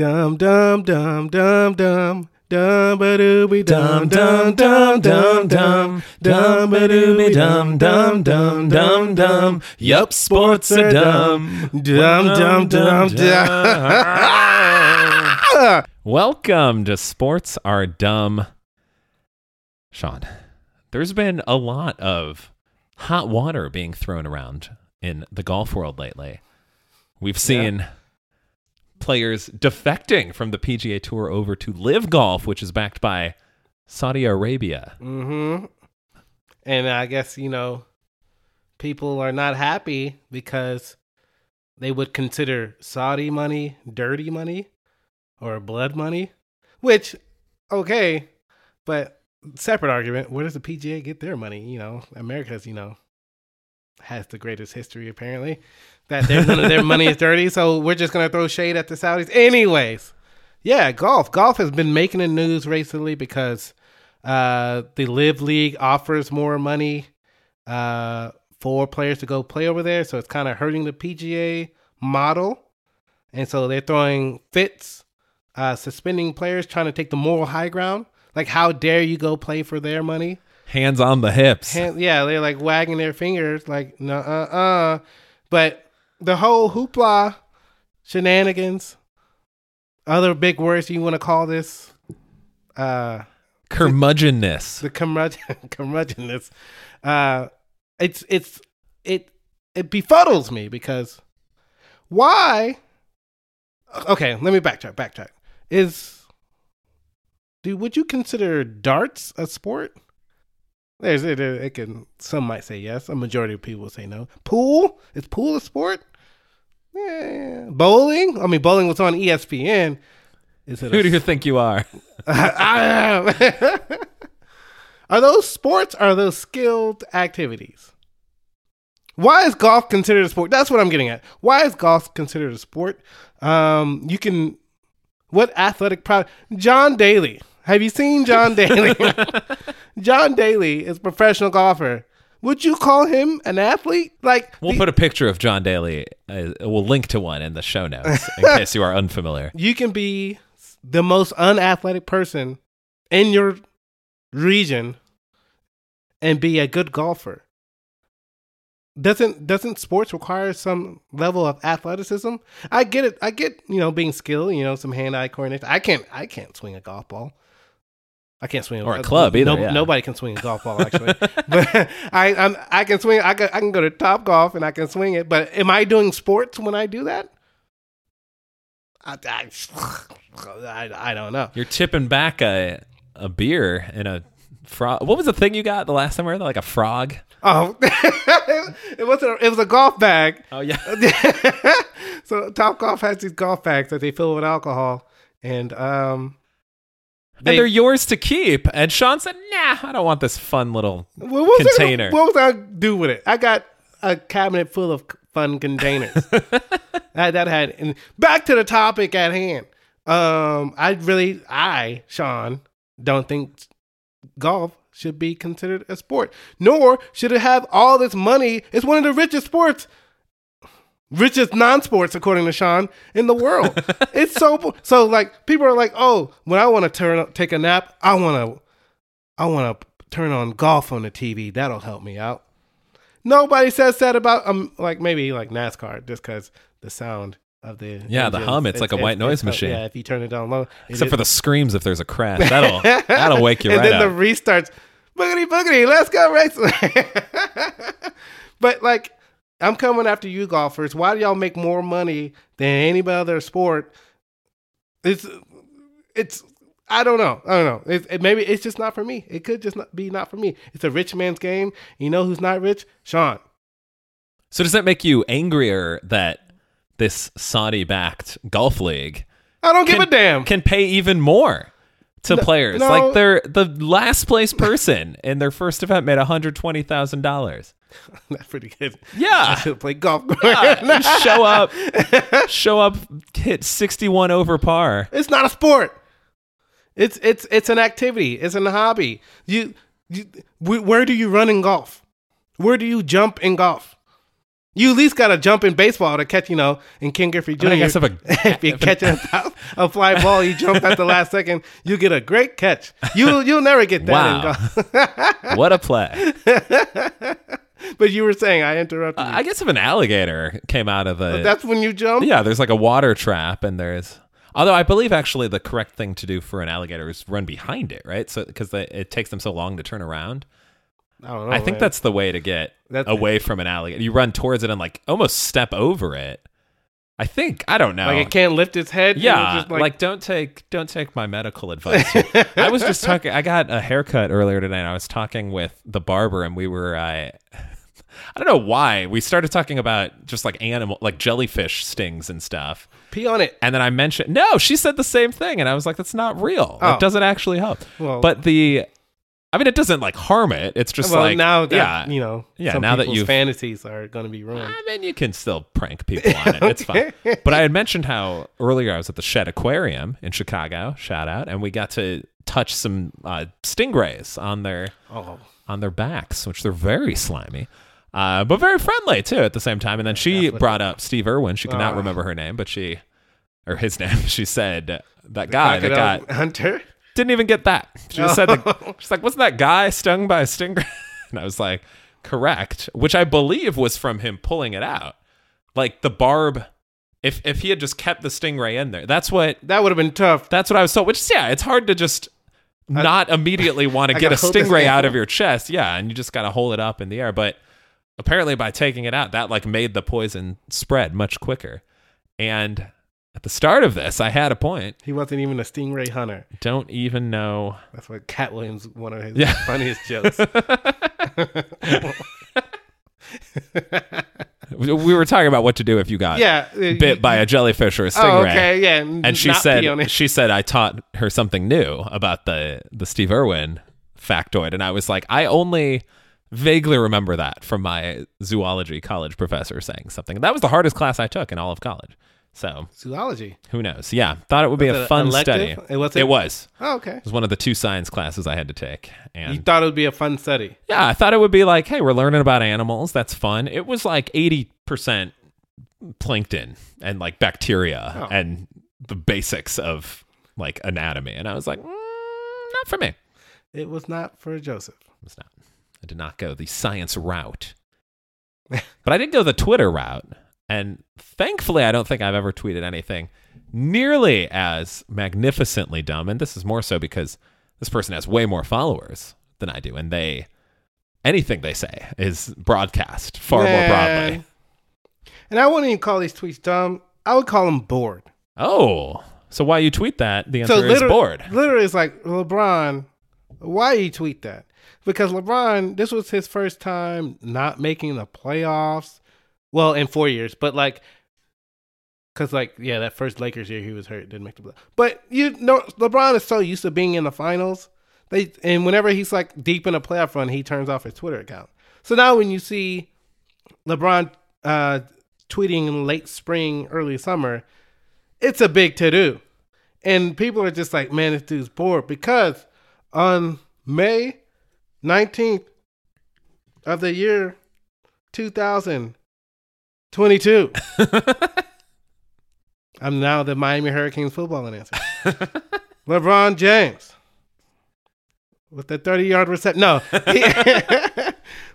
Dum dum dum dum dum. Dum ba dooby dum dum dum dum dum dum ba dooby dum dum dum dum dum. Yup, sports are dumb. Dum dum dum dum. Welcome to Sports Are Dumb. Sean, there's been a lot of hot water being thrown around in the golf world lately. We've seen players defecting from the PGA Tour over to LIV Golf, which is backed by Saudi Arabia. Mm-hmm. And I guess, you know, people are not happy because they would consider Saudi money dirty money or blood money, which, okay, but separate argument. Where does the PGA get their money? You know, America's, you know, has the greatest history apparently that their their money is dirty. So we're just gonna throw shade at the Saudis, anyways. Yeah, golf. Golf has been making the news recently because uh, the LIV League offers more money uh, for players to go play over there. So it's kind of hurting the PGA model, and so they're throwing fits, uh, suspending players, trying to take the moral high ground. Like, how dare you go play for their money? Hands on the hips. Hand, yeah, they're like wagging their fingers, like, no, uh, uh. But the whole hoopla, shenanigans, other big words you want to call this, uh, Curmudgeonness. the curmudgeon, curmudgeonness, uh, it's it's it it befuddles me because why? Okay, let me backtrack. Backtrack is. Do would you consider darts a sport? There's it. It can. Some might say yes. A majority of people say no. Pool is pool a sport? Yeah. Bowling. I mean, bowling was on ESPN. Is it? Who a do you think you are? I am. are those sports? Or are those skilled activities? Why is golf considered a sport? That's what I'm getting at. Why is golf considered a sport? Um, you can. What athletic product? John Daly. Have you seen John Daly? John Daly is a professional golfer. Would you call him an athlete? Like We'll the- put a picture of John Daly. Uh, we'll link to one in the show notes in case you are unfamiliar. you can be the most unathletic person in your region and be a good golfer. Doesn't doesn't sports require some level of athleticism? I get it. I get you know being skilled. You know some hand eye coordination. I can't I can't swing a golf ball. I can't swing Or a club either, No, yeah. Nobody can swing a golf ball actually. but I I'm, I can swing. I can I can go to top golf and I can swing it. But am I doing sports when I do that? I, I, I, I don't know. You're tipping back a a beer in a frog. What was the thing you got the last time we were there? Like a frog? Oh, it was a it was a golf bag. Oh yeah. so Top Golf has these golf bags that they fill with alcohol, and um, and they- they're yours to keep. And Sean said, "Nah, I don't want this fun little what container." what was I do with it? I got a cabinet full of fun containers. that, that had and back to the topic at hand. Um, I really, I Sean, don't think golf should be considered a sport, nor should it have all this money. It's one of the richest sports, richest non-sports, according to Sean, in the world. it's so so. Like people are like, oh, when I want to turn take a nap, I want to, I want to turn on golf on the TV. That'll help me out. Nobody says that about um like maybe like NASCAR just because the sound of the Yeah, the hum, it's like a white noise machine. Yeah, if you turn it down low, it Except is- for the screams if there's a crash. That'll that'll wake you right up. and right then up. the restarts. Boogity boogity, let's go race. but like, I'm coming after you golfers. Why do y'all make more money than any other sport? It's it's I don't know. I don't know. It, it, maybe it's just not for me. It could just not be not for me. It's a rich man's game. You know who's not rich? Sean. so does that make you angrier that this Saudi-backed golf league I don't give Can- a damn. can pay even more to players? no. Like they're the last place person in their first event made hundred twenty thousand dollars. That's pretty good. Yeah. play golf. You show up, show up, hit sixty-one over par. It's not a sport. It's it's it's an activity. It's a hobby. You, you where do you run in golf? Where do you jump in golf? You at least got to jump in baseball to catch, you know, in Ken Griffey Jr. I, mean, I guess if a if you're catching a, a, fly ball, you jump at the last second, you get a great catch. You you'll never get that. Wow. what a play! but you were saying I interrupted. Uh, I guess if an alligator came out of the that's when you jump. yeah, there's like a water trap, and there's although I believe actually the correct thing to do for an alligator is run behind it, right? So because it takes them so long to turn around. I don't know. I think man. that's the way to get That's- away from an alligator. You run towards it and like almost step over it. I think I don't know. like it can't lift its head. Yeah, just like, don't take don't take my medical advice. I was just talking. I got a haircut earlier today, and I was talking with the barber, and we were. I uh, I don't know why we started talking about just like animal, like jellyfish stings and stuff. pee on it. And then I mentioned no. She said the same thing, and I was like, "That's not real. Oh. It doesn't actually help." Well- but the, I mean, it doesn't like harm it. It's just well, like now that yeah, you know, Yeah, some now that you've- fantasies are going to be ruined. I mean, you can still prank people on it. It's fine. But I had mentioned how earlier I was at the Shedd Aquarium in Chicago. Shout out, and we got to touch some uh, stingrays on their Oh, on their backs, which they're very slimy. Uh, but very friendly too at the same time. And then she what- brought up Steve Irwin. She could not Ah. remember her name, but she, or his name, she said that guy that got hunter. Didn't even get that. She just said, the, she's like, wasn't that guy stung by a stingray? And I was like, correct, which I believe was from him pulling it out. Like the barb, if if he had just kept the stingray in there, that's what That would have been tough. that's what I was told. Which is, yeah, it's hard to just not immediately want to get a gotta hold this stingray out of your chest. Yeah, and you just got to hold it up in the air. But apparently, by taking it out, that like made the poison spread much quicker. And at the start of this, I had a point. He wasn't even a stingray hunter. Don't even know. That's what Katt Williams one of his Yeah. funniest jokes. We we were talking about what to do if you got yeah, uh, bit by a jellyfish or a stingray. Oh, stingray. okay, yeah. And she not pee on said she said I taught her something new about the the Steve Irwin factoid, and I was like, I only vaguely remember that from my zoology college professor saying something. That was the hardest class I took in all of college. So zoology. who knows? Yeah, thought it would be Was a fun elective? study. It was It was. Oh, okay. It was one of the two science classes I had to take, and You thought it would be a fun study. yeah, I thought it would be like, hey, we're learning about animals. That's fun. It was like 80% plankton and like bacteria Oh. and the basics of like anatomy. And I was like, mm, not for me. It was not for Joseph. It was not. I did not go the science route. but I did go the Twitter route. And thankfully, I don't think I've ever tweeted anything nearly as magnificently dumb. And this is more so because this person has way more followers than I do. And they, anything they say is broadcast far more broadly. And I wouldn't even call these tweets dumb. I would call them bored. Oh, so why you tweet that? The answer is literally, bored. literally, it's like LeBron. Why you tweet that? Because LeBron, this was his first time not making the playoffs. Well, in four years, but like, cause like, yeah, that first Lakers year he was hurt, didn't make the playoffs. But you know, LeBron is so used to being in the finals. They and whenever he's like deep in a playoff run, he turns off his Twitter account. So now when you see LeBron uh, tweeting in late spring, early summer, it's a big to do. And people are just like, man, this dude's bored because on May 19th of the year 2022, I'm now the Miami Hurricanes football announcer. LeBron James with the 30 yard reception. No,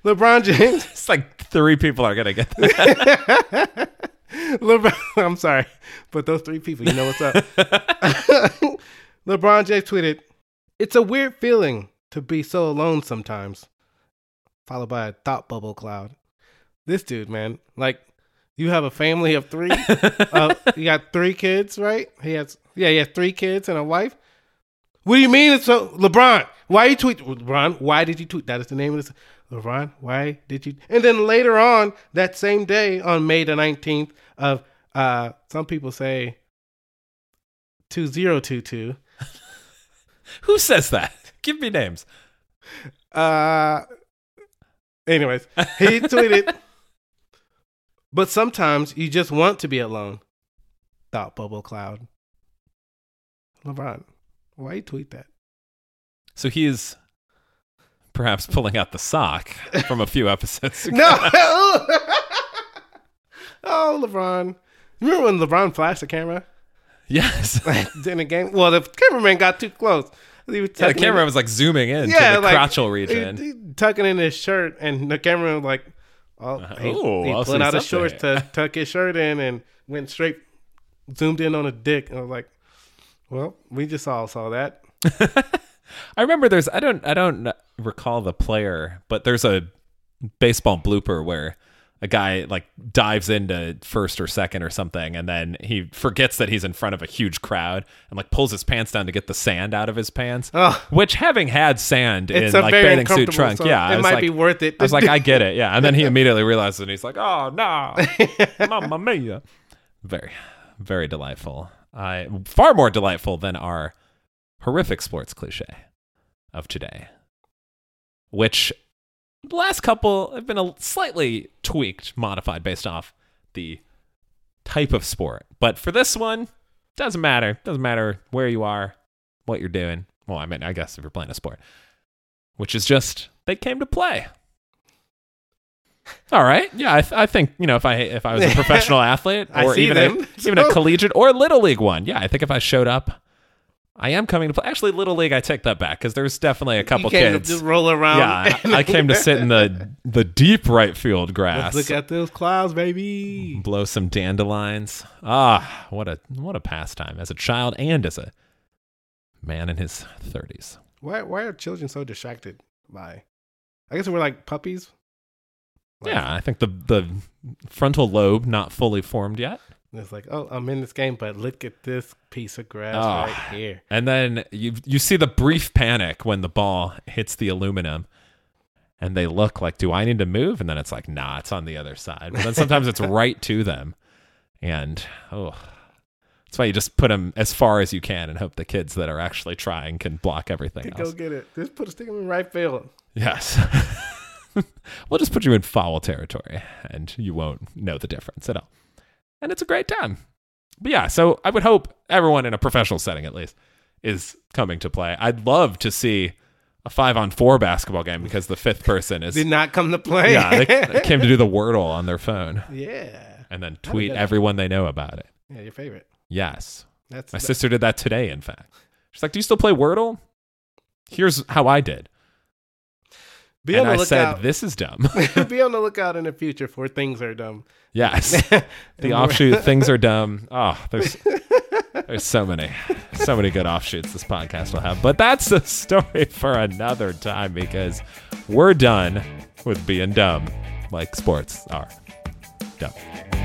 LeBron James It's like three people are going to get that. LeBron, I'm sorry, but those three people, you know what's up. LeBron James tweeted, "It's a weird feeling to be so alone sometimes." Followed by a thought bubble cloud. This dude, man, like you have a family of three. uh, you got three kids, right? He has, yeah, he has three kids and a wife. What do you mean it's so LeBron? Why you tweet LeBron? Why did you tweet? That is the name of this. LeBron, why did you? And then later on that same day, on May the nineteenth, of uh, some people say two zero two two. Who says that? Give me names. Uh, anyways, he tweeted, but sometimes you just want to be alone. Thought bubble cloud. LeBron, why you tweet that? So he is perhaps pulling out the sock from a few episodes ago. No. oh, LeBron. Remember when LeBron flashed the camera Yes. in the game? Well, the cameraman got too close. He was Yeah, the camera in- was like zooming in yeah, to the like, crotchal he- region. he tucking in his shirt, and the camera was like, oh, uh, he, oh, he pulled out his shorts to tuck his shirt in and went straight, zoomed in on a dick. And I was like, well, we just all saw that. I remember there's I don't I don't recall the player, but there's a baseball blooper where a guy like dives into first or second or something and then he forgets that he's in front of a huge crowd and like pulls his pants down to get the sand out of his pants. Oh. Which having had sand It's in like bathing suit trunk, so yeah, it might like, be worth it. I was like, I get it, yeah. And then he immediately realizes and he's like, Oh no. Mamma mia. Very, very delightful. I far more delightful than our horrific sports cliche of today, which the last couple have been a slightly tweaked, modified based off the type of sport. But for this one, doesn't matter. Doesn't matter where you are, what you're doing. Well, I mean, I guess if you're playing a sport, which is just they came to play. All right, yeah, I, th- I think you know if I if I was a professional athlete or even a, even a collegiate or little league one, yeah, I think if I showed up, I am coming to play. Actually, little league, I take that back because there's definitely a couple kids. roll around. yeah, I, I came to sit in the the deep right field grass, Let's look at those clouds, baby. blow some dandelions. Ah, what a what a pastime as a child and as a man in his thirties. Why why are children so distracted by? I guess we're like puppies. Like, Yeah, I think the the frontal lobe not fully formed yet. It's like, oh, I'm in this game, but look at this piece of grass Oh. right here. And then you you see the brief panic when the ball hits the aluminum, and they look like, "Do I need to move?" And then it's like, "Nah, it's on the other side." But then sometimes it's right to them, and oh, that's why you just put them as far as you can and hope the kids that are actually trying can block everything Go else. get it. Just put a stick in right field. Yes. we'll just put you in foul territory and you won't know the difference at all. And it's a great time. But yeah, so I would hope everyone in a professional setting, at least, is coming to play. I'd love to see a five on four basketball game because the fifth person is. Did not come to play. yeah, they, they came to do the Wordle on their phone yeah. and then tweet everyone they know about it. Yeah, your favorite. Yes. That's My the- sister did that today, in fact. She's like, Do you still play Wordle? Here's how I did. be and on I the said, lookout. This is dumb. be on the lookout in the future for things that are dumb. Yes. The offshoot things are dumb. Oh, there's there's so many, so many good offshoots this podcast will have. But that's a story for another time because we're done with being dumb, like sports are dumb.